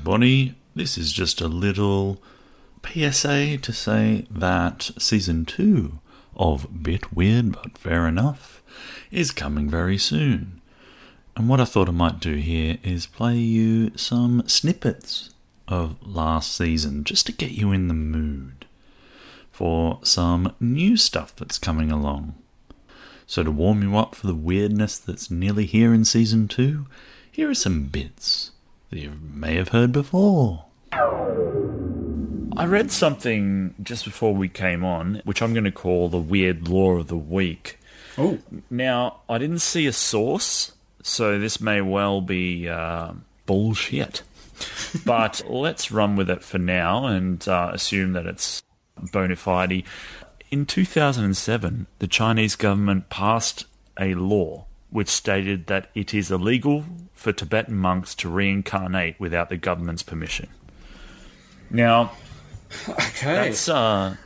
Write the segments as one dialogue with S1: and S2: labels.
S1: everybody. This is just a little PSA to say that season two of Bit Weird But Fair Enough is coming very soon. And what I thought I might do here is play you some snippets of last season just to get you in the mood for some new stuff that's coming along. So, to warm you up for the weirdness that's nearly here in season two, here are some bits that you may have heard before. I read something just before we came on, which I'm going to call the weird law of the week.
S2: Oh,
S1: Now, I didn't see a source, so this may well be uh, bullshit. but let's run with it for now and uh, assume that it's bona fide. In 2007, the Chinese government passed a law which stated that it is illegal for Tibetan monks to reincarnate without the government's permission. Now,
S2: okay.
S1: that's uh,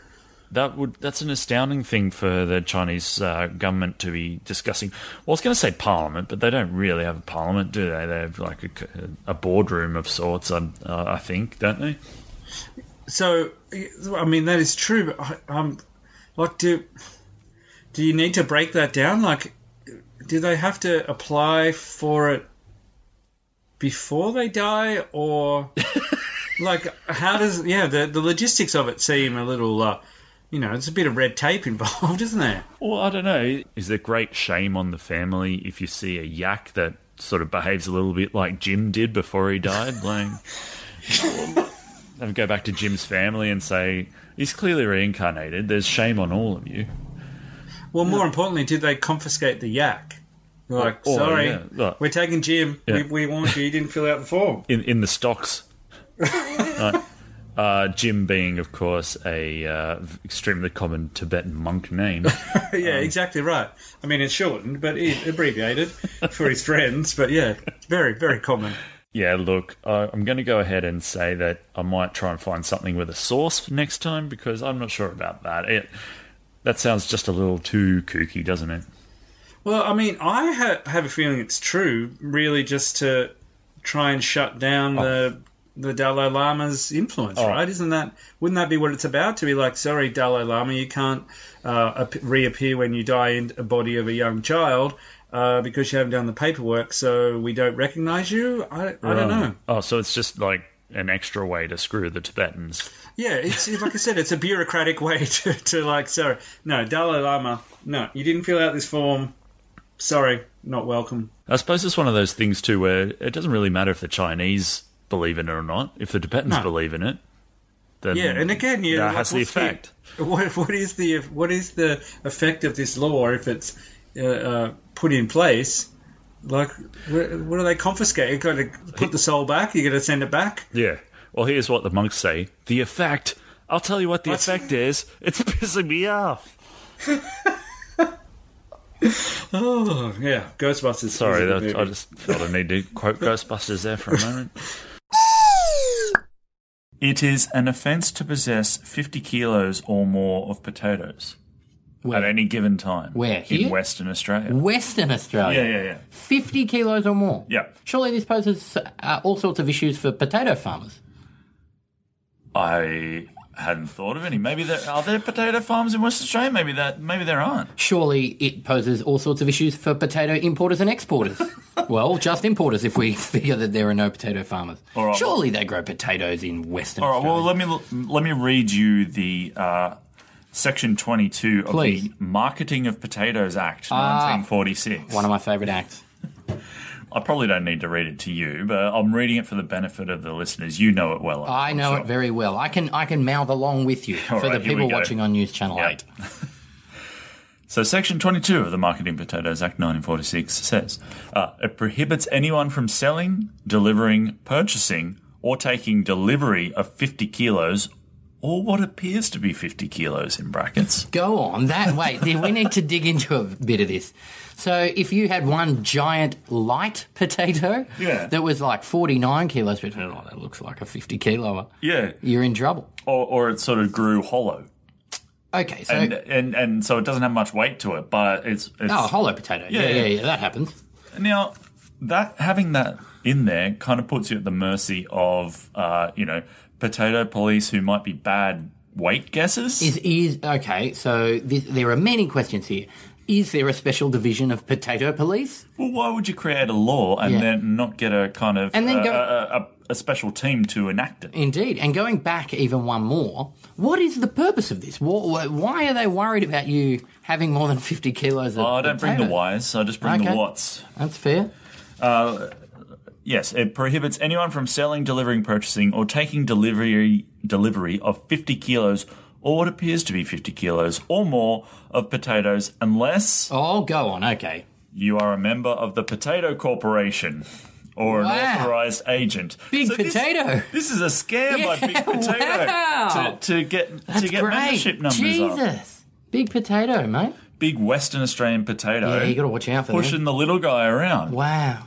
S1: that would that's an astounding thing for the Chinese uh, government to be discussing. Well, I was going to say parliament, but they don't really have a parliament, do they? They have like a, a boardroom of sorts, I, uh, I think, don't they?
S2: so, I mean, that is true. But I, um, like, do do you need to break that down? Like, do they have to apply for it before they die, or like how does yeah the the logistics of it seem a little uh, you know it's a bit of red tape involved, isn't there?
S1: Well, I don't know. Is there great shame on the family if you see a yak that sort of behaves a little bit like Jim did before he died? Like, and go back to Jim's family and say he's clearly reincarnated. There's shame on all of you.
S2: Well, more importantly, did they confiscate the yak? Like,
S1: Or- or,
S2: sorry,
S1: yeah, look.
S2: we're taking Jim.
S1: Yeah.
S2: We, we warned you. You didn't fill out the form.
S1: in in the stocks. uh, uh, Jim being, of course, a uh, extremely common Tibetan monk name.
S2: yeah, exactly right. I mean, it's shortened, but it, abbreviated for his friends. But yeah, very, very common.
S1: yeah, look, uh, I'm going to go ahead and say that I might try and find something with a source next time because I'm not sure about that. It, that sounds just a little too kooky, doesn't it?
S2: Well, I mean, I ha- have a feeling it's true, really, just to try and shut down the the Dalai Lama's influence,
S1: Oh.
S2: right? Isn't that wouldn't that be what it's about? To be like, sorry, Dalai Lama, you can't uh, ap- reappear when you die in a body of a young child. Uh, because you haven't done the paperwork, so we don't recognize you. I, I don't know.
S1: Oh, so it's just like an extra way to screw the Tibetans.
S2: Yeah, it's it's like I said, it's a bureaucratic way to, to like, sorry, no, Dalai Lama, no, you didn't fill out this form. Sorry, not welcome.
S1: I suppose it's one of those things too where it doesn't really matter if the Chinese believe in it or not. If the Tibetans
S2: No.
S1: believe in it, then
S2: Yeah, and again, you
S1: that has the effect.
S2: what what is the what is the effect of this law if it's uh, uh, put in place? Like, what, do they confiscate? You got to put the soul back. You got to send it back.
S1: Yeah. Well, here's what the monks say: the effect. I'll tell you what the
S2: What's-
S1: effect is. It's pissing me off.
S2: Oh yeah, Ghostbusters.
S1: Sorry,
S2: is a good
S1: that, I just felt I need to quote Ghostbusters there for a moment. It is an offence to possess 50 kilos or more of potatoes
S3: Where?
S1: at any given time.
S3: Where?
S1: In Western Australia.
S3: Western Australia.
S1: Yeah, yeah, yeah.
S3: 50 kilos or more.
S1: Yeah.
S3: Surely this poses uh, all sorts of issues for potato farmers.
S1: I hadn't thought of any. Maybe there are there potato farms in Western Australia. Maybe that maybe there aren't.
S3: Surely it poses all sorts of issues for potato importers and exporters. well, just importers if we figure that there are no potato farmers.
S1: Right.
S3: Surely they grow potatoes in Western Australia.
S1: All right.
S3: Australia.
S1: Well, let me let me read you the uh, section twenty two of
S3: Please.
S1: the Marketing of Potatoes Act,
S3: Ah.
S1: nineteen forty six.
S3: One of my favourite acts.
S1: I probably don't need to read it to you, but I'm reading it for the benefit of the listeners. You know it well.
S3: I
S1: I'm
S3: know
S1: sure.
S3: it very well. I can I can mouth along with you for
S1: right,
S3: the people watching on News Channel
S1: Yeah.
S3: 8.
S1: So, Section 22 of the Marketing Potatoes Act 1946 says uh, it prohibits anyone from selling, delivering, purchasing, or taking delivery of 50 kilos or what appears to be 50 kilos in brackets.
S3: Go on. That wait, we need to dig into a bit of this. So, if you had one giant light potato
S1: Yeah.
S3: that was like 49 kilos, but oh, that looks like a 50 kiloer,
S1: Yeah.
S3: you're in trouble.
S1: Or, or it sort of grew hollow.
S3: Okay, so
S1: And, and and so it doesn't have much weight to it, but it's, it's
S3: oh, hollow potato. Yeah,
S1: Yeah,
S3: yeah,
S1: yeah.
S3: yeah, that happens.
S1: Now, that having that in there kind of puts you at the mercy of, uh, you know, potato police who might be bad weight guesses.
S3: Is is okay? So this, there are many questions here. Is there a special division of potato police?
S1: well, why would you create a law and
S3: Yeah.
S1: then not get a kind of
S3: And then
S1: uh,
S3: go-
S1: a, a, a special team to enact it?
S3: Indeed. And going back even one more, what is the purpose of this? Wh- wh- Why are they worried about you having more than fifty kilos of?
S1: Oh, I don't bring the
S3: potato?
S1: whys, I just bring
S3: Okay.
S1: the whats.
S3: That's fair.
S1: Yes, it prohibits anyone from selling, delivering, purchasing, or taking delivery delivery of 50 kilos or what appears to be 50 kilos or more of potatoes unless
S3: Oh, go on. Okay.
S1: you are a member of the Potato Corporation or an
S3: Wow.
S1: authorized agent.
S3: Big
S1: So
S3: potato.
S1: This, is a scam by Big Potato
S3: wow.
S1: to, to get
S3: That's
S1: to get
S3: great.
S1: membership numbers
S3: Jesus.
S1: up.
S3: Big potato, mate.
S1: Big Western Australian potato
S3: Yeah, you got to watch out for
S1: pushing
S3: them.
S1: the little guy around.
S3: Wow.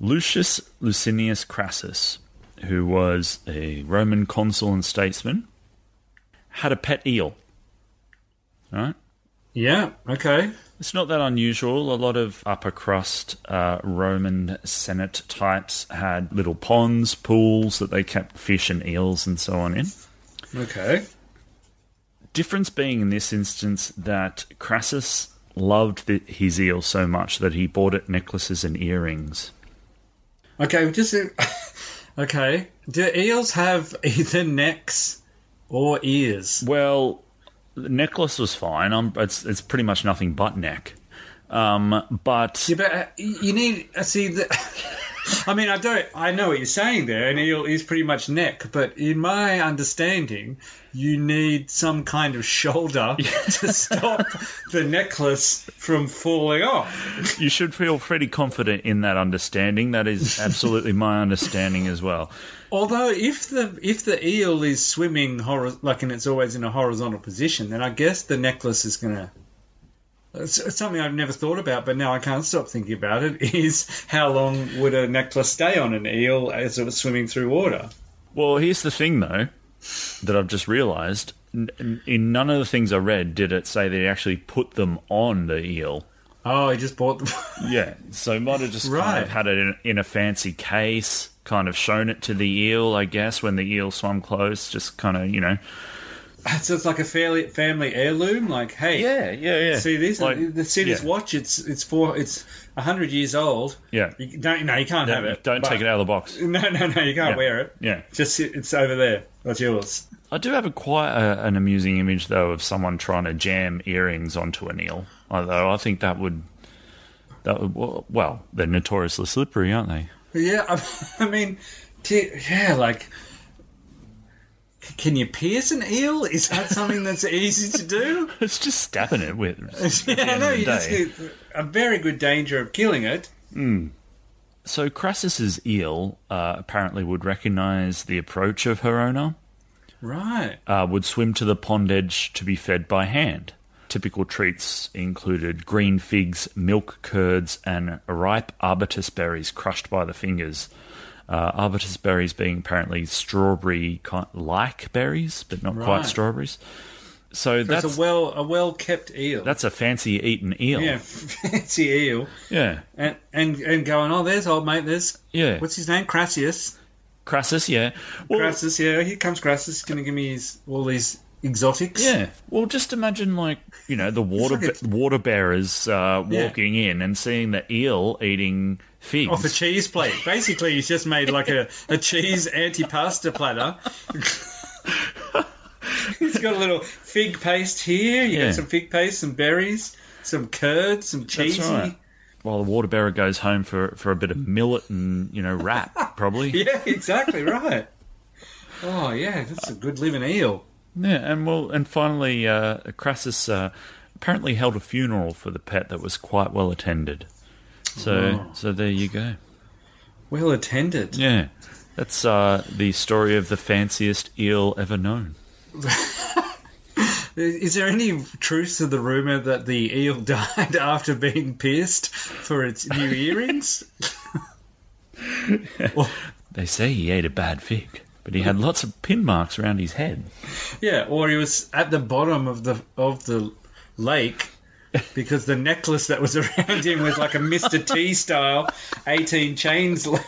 S1: Lucius Licinius Crassus, who was a Roman consul and statesman, had a pet eel. Right?
S2: Yeah. Okay.
S1: It's not that unusual. A lot of upper crust uh, Roman Senate types had little ponds, pools that they kept fish and eels and so on in.
S2: Okay.
S1: Difference being in this instance that Crassus loved the, his eel so much that he bought it necklaces and earrings.
S2: Okay. Just okay. Do eels have either necks or ears?
S1: Well, the necklace was fine. Um, it's it's pretty much nothing but neck. Um, but
S2: Yeah, but uh, you need uh, see the. I mean, I don't. I know what you're saying there. An eel is pretty much neck, but in my understanding, you need some kind of shoulder to stop the necklace from falling off.
S1: you should feel pretty confident in that understanding. That is absolutely my understanding as well.
S2: Although, if the if the eel is swimming hor- like and it's always in a horizontal position, then I guess the necklace is. It's, it's something I've never thought about, but now I can't stop thinking about it. Is how long would a necklace stay on an eel as it was swimming through water?
S1: Well, here's the thing, though, that I've just realised. In none of the things I read did it say they actually put them on the eel.
S2: Oh, he just bought them.
S1: Yeah, so might have just kind of had it in, in a fancy case, kind of shown it to the eel, I guess, when the eel swam close, just kind of, you know.
S2: so it's like a fairly family heirloom. Like, hey,
S1: Yeah, yeah, yeah.
S2: see this?
S1: Like,
S2: the see this
S1: yeah.
S2: watch? It's it's four. It's hundred years old.
S1: Yeah.
S2: You don't. No, you can't have it.
S1: Don't take it out of the box.
S2: No, no, no. You can't
S1: Yeah.
S2: wear it.
S1: Yeah.
S2: Just it's over there. That's yours.
S1: I do have a quite a, an amusing image though of someone trying to jam earrings onto an eel. Although I think that would that would well, they're notoriously slippery, aren't they?
S2: Yeah, I, I mean, t- yeah, like, can you pierce an eel? Is that something that's easy to do?
S1: It's just stabbing it with.
S2: yeah, no,
S1: of
S2: you just
S1: day.
S2: get a very good danger of killing it.
S1: So Crassus's eel uh, apparently would recognise the approach of her owner.
S2: Right.
S1: uh, would swim to the pond edge to be fed by hand. Typical treats included green figs, milk curds, and ripe arbutus berries crushed by the fingers. Uh, arbutus berries being apparently strawberry like berries, but not quite strawberries. So
S2: It's
S1: that's
S2: a well a well kept eel.
S1: that's a fancy eaten eel.
S2: yeah, fancy eel,
S1: yeah,
S2: and and and going. Oh, there's old mate. There's
S1: yeah.
S2: what's his name? Crassius.
S1: Crassus? Yeah. Well,
S2: Crassus. Yeah, here comes Crassus. Going to give me his all these exotics.
S1: Yeah. Well, just imagine like you know the water
S2: like a-
S1: water bearers uh,
S2: Yeah.
S1: walking in and seeing the eel eating figs.
S2: off a cheese plate. Basically, he's just made like a, a cheese antipasta platter. he's got a little fig paste here. You
S1: Yeah.
S2: got some fig paste, some berries, some curd, some cheesy.
S1: Right. While the water bearer goes home for, for a bit of millet and you know wrap, probably.
S2: Yeah, exactly right. Oh yeah, that's a good living eel.
S1: Yeah, and well, and finally, uh, Crassus uh, apparently held a funeral for the pet that was quite well attended. So, so there you go.
S2: Well attended.
S1: Yeah, that's uh, the story of the fanciest eel ever known.
S2: Is there any truth to the rumor that the eel died after being pierced for its new earrings?
S1: well, They say he ate a bad fig, but he had lots of pin marks around his head.
S2: Yeah, or he was at the bottom of the of the lake because the necklace that was around him was like a Mr. T style 18 chains.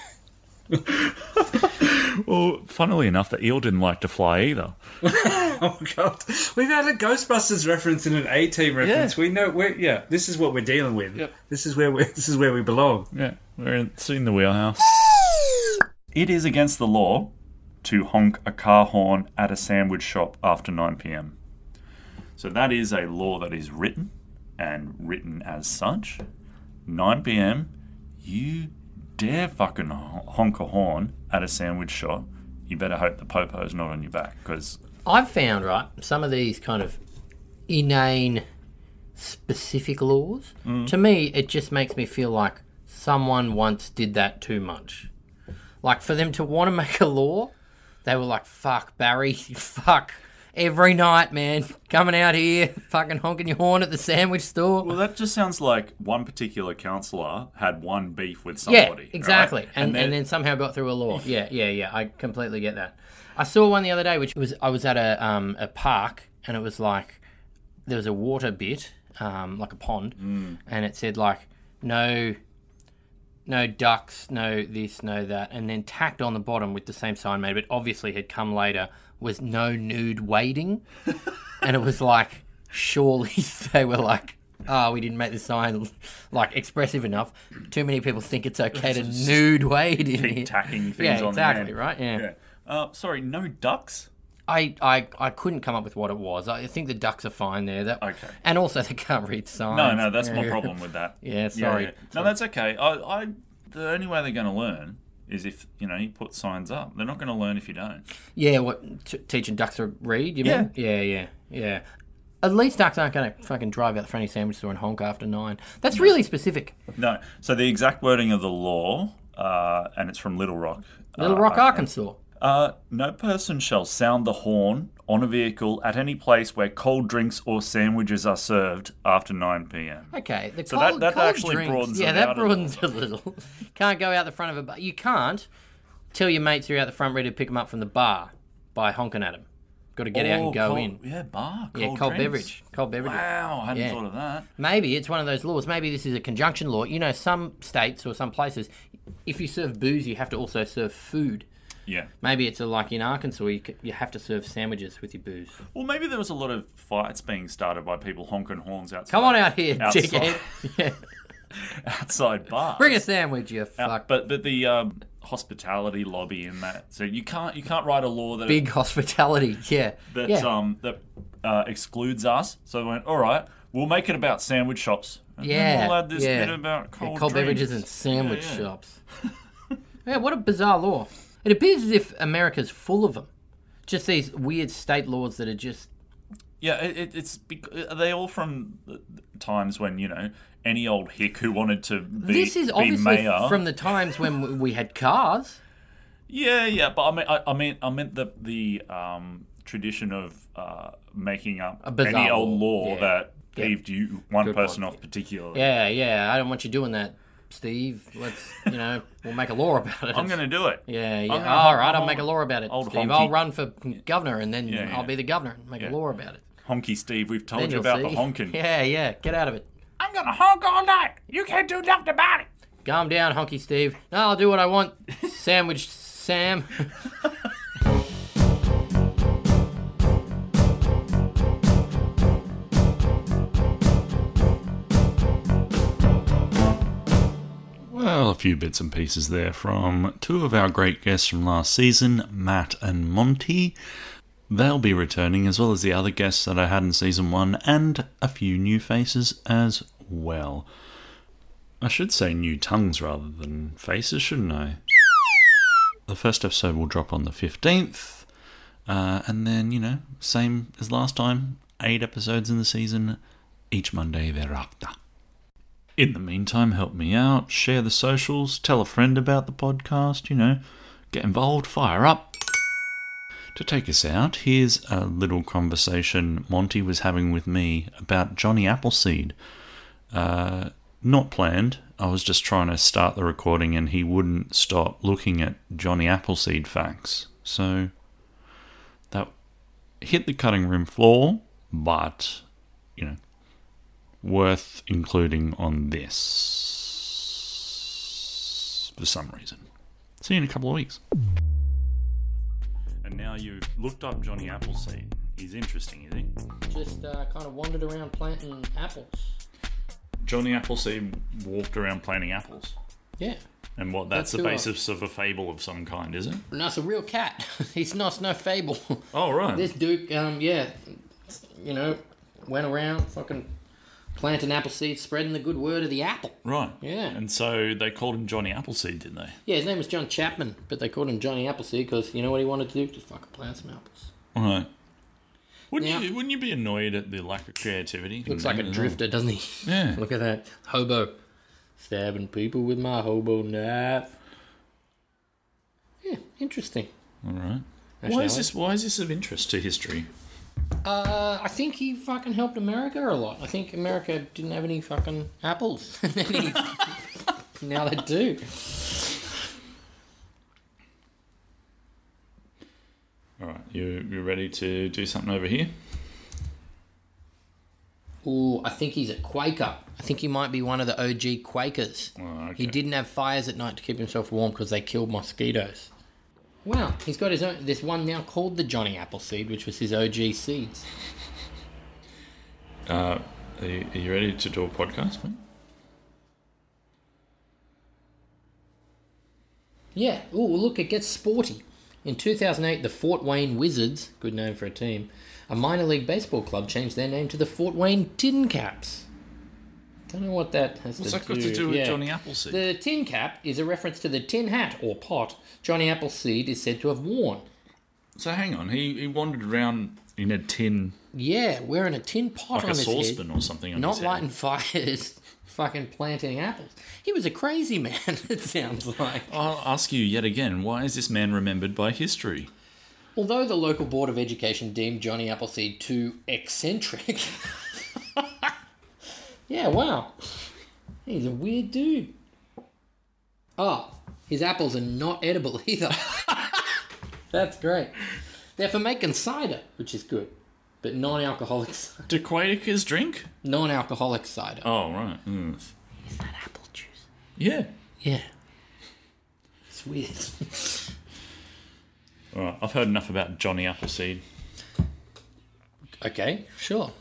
S1: Well, funnily enough, the eel didn't like to fly either.
S2: oh god, we've had a Ghostbusters reference and an A Team reference.
S1: Yeah.
S2: We know, we're, yeah, this is what we're dealing with.
S1: Yep.
S2: This is where we this is where we belong.
S1: Yeah, we're in, it's in the wheelhouse. It is against the law to honk a car horn at a sandwich shop after 9 pm. So that is a law that is written and written as such. 9 pm, you dare fucking honk a horn at a sandwich shop. You better hope the popo's not on your back because
S3: I've found right some of these kind of inane, specific laws. Mm. To me, it just makes me feel like someone once did that too much. Like for them to want to make a law, they were like, "Fuck Barry, fuck." Every night, man, coming out here, fucking honking your horn at the sandwich store.
S1: Well, that just sounds like one particular councillor had one beef with somebody.
S3: Yeah, exactly.
S1: right?
S3: And, and, then, somehow got through a law. Yeah, yeah, yeah. I completely get that. I saw one the other day, which was I was at a um, a park, and it was like there was a water bit, um, like a pond,
S1: Mm.
S3: and it said like no, no ducks, no this, no that, and then tacked on the bottom with the same sign made, but obviously had come later was no nude wading, and it was like surely they were like. Oh, we didn't make the sign like expressive enough. Too many people think it's okay to nude wade in
S1: keep
S3: here.
S1: tacking things
S3: Yeah,
S1: on
S3: exactly,
S1: the end.
S3: right? Yeah.
S1: Yeah. Uh, sorry, no ducks.
S3: I, I I couldn't come up with what it was. I think the ducks are fine there. That,
S1: Okay.
S3: And also they can't read signs.
S1: No, no, that's my problem with that.
S3: Yeah, sorry.
S1: No, that's okay. I, I, the only way they're going to learn is if you know you put signs up. They're not going to learn if you don't.
S3: Yeah, what t- teaching ducks to read? You
S1: Yeah.
S3: mean? Yeah, yeah, yeah. At least ducks aren't going to fucking drive out the Franny sandwich store and honk after nine. That's really specific.
S1: No. So the exact wording of the law, uh, and it's from Little Rock.
S3: Little
S1: uh,
S3: Rock,
S1: I-
S3: Arkansas.
S1: Uh, no person shall sound the horn on a vehicle at any place where cold drinks or sandwiches are served after 9 p.m.
S3: Okay, the
S1: So
S3: cold,
S1: that
S3: cold
S1: actually
S3: drinks,
S1: broadens
S3: yeah, that
S1: a
S3: broadens a little. can't go out the front of a bar. You can't tell your mates you're out the front ready to pick them up from the bar by honking at them. Got to get out
S1: Oh,
S3: and go
S1: cold-
S3: in.
S1: Yeah, bar. Cold
S3: Yeah, cold
S1: drinks.
S3: beverage. Cold beverage.
S1: Wow, I hadn't
S3: Yeah.
S1: thought of that.
S3: Maybe it's one of those laws. Maybe this is a conjunction law. You know, some states or some places, if you serve booze, you have to also serve food.
S1: Yeah.
S3: Maybe it's a, like in Arkansas, you, c- you have to serve sandwiches with your booze.
S1: Well, maybe there was a lot of fights being started by people honking horns outside.
S3: Come on out here,
S1: Outside.
S3: dickhead. Yeah.
S1: outside bars.
S3: Bring a sandwich, you
S1: Out-
S3: fuck.
S1: But but the um, hospitality lobby in that, so you can't you can't write a law that
S3: Big hospitality. Yeah.
S1: that
S3: yeah.
S1: um that uh, excludes us. So they went, all right, we'll make it about sandwich shops. And
S3: yeah.
S1: we'll add this
S3: yeah.
S1: bit about
S3: Yeah,
S1: cold,
S3: cold beverages and sandwich shops. yeah, what a bizarre law. It appears as if America's full of them. Just these weird state laws that are just
S1: Yeah, it, it, it's are they all from times when you know any old hick who wanted to be,
S3: this is obviously
S1: mayor.
S3: from the times when we had cars.
S1: Yeah, yeah, but I mean, I, I mean, I meant the the um, tradition of uh, making up any old
S3: law, yeah.
S1: that
S3: Yeah.
S1: you one
S3: Good
S1: person off particularly.
S3: Yeah, yeah. I don't want you doing that, Steve. Let's, you know, we'll make a law about it.
S1: I'm gonna do it.
S3: Yeah, yeah. All right, I'll make a law about it,
S1: old
S3: Steve.
S1: honky-
S3: I'll run for governor, and then
S1: Yeah, yeah.
S3: I'll be the governor and make a law about it.
S1: Honky Steve, we've told
S3: Then
S1: you about
S3: see.
S1: the honking.
S3: Yeah, yeah. Get out of it.
S1: I'm gonna honk all night. You can't do nothing about it.
S3: Calm down, honky Steve. No, I'll do what I want. Sandwich Sam.
S1: a few bits and pieces there from two of our great guests from last season, Matt and Monty. They'll be returning, as well as the other guests that I had in season one, and a few new faces as well. I should say new tongues rather than faces, shouldn't I? The first episode will drop on the 15th, uh, and then, you know, same as last time, eight episodes in the season, each Monday thereafter. In the meantime, help me out, share the socials, tell a friend about the podcast, you know, get involved, fire up. To take us out, here's a little conversation Monty was having with me about Johnny Appleseed. Uh, not planned. I was just trying to start the recording and he wouldn't stop looking at Johnny Appleseed facts. So that hit the cutting room floor, but, you know, worth including on this for some reason. See you in a couple of weeks. And now you've looked up Johnny Appleseed. He's interesting, is he?
S3: Just uh, kind of wandered around planting apples.
S1: Johnny Appleseed walked around planting apples.
S3: Yeah.
S1: And what? That's,
S3: That's
S1: the
S3: who I-
S1: basis of a fable of some kind, is it?
S3: No, it's a real cat. He's not it's no fable.
S1: Oh, right.
S3: this Duke, um, yeah, you know, went around fucking planting apple seeds, spreading the good word of the apple.
S1: right.
S3: Yeah.
S1: And so they called him Johnny Appleseed, didn't they?
S3: Yeah, his name was John Chapman, but they called him Johnny Appleseed because you know what he wanted to do? Just fucking plant some apples.
S1: Right. Wouldn't
S3: Now-
S1: you wouldn't you be annoyed at the lack of creativity?
S3: Looks like a mm. drifter, doesn't he?
S1: Yeah.
S3: Look at that hobo stabbing people with my hobo knife. Yeah, interesting.
S1: All right. Why is this? Why is this of interest to history?
S3: Uh, I think he fucking helped America a lot. I think America didn't have any fucking apples. And then he- now they do.
S1: All right. You you ready to do something over here?
S3: Ooh, I think he's a Quaker. I think he might be one of the OG Quakers.
S1: Oh, okay.
S3: He didn't have fires at night to keep himself warm because they killed mosquitoes. Wow, he's got his own. There's one now called the Johnny Appleseed, which was his OG seeds.
S1: Uh, are, you, are you ready to do a podcast, mate?
S3: Yeah. Oh, look, it gets sporty. In 2008, the Fort Wayne Wizards, good name for a team, a minor league baseball club, changed their name to the Fort Wayne TinCaps. I don't know what that has
S1: What's
S3: to
S1: that
S3: do.
S1: got to do with
S3: yeah.
S1: Johnny Appleseed?
S3: The tin cap is a reference to the tin hat or pot Johnny Appleseed is said to have worn.
S1: So hang on. He he wandered around in a tin,
S3: Yeah, wearing a tin pot
S1: like
S3: on
S1: a
S3: his
S1: saucepan
S3: head,
S1: or something.
S3: Not lighting fires, fucking planting apples. He was a crazy man. It sounds like.
S1: I'll ask you yet again. Why is this man remembered by history?
S3: Although the local board of education deemed Johnny Appleseed too eccentric. yeah, wow. He's a weird dude. Oh, his apples are not edible either. That's great. They're for making cider, which is good. But non-alcoholic cider.
S1: Do Quakers drink?
S3: Non-alcoholic cider.
S1: Oh right. Mm.
S3: Is that apple juice?
S1: Yeah.
S3: Yeah. It's weird.
S1: All right. I've heard enough about Johnny Appleseed.
S3: okay, sure.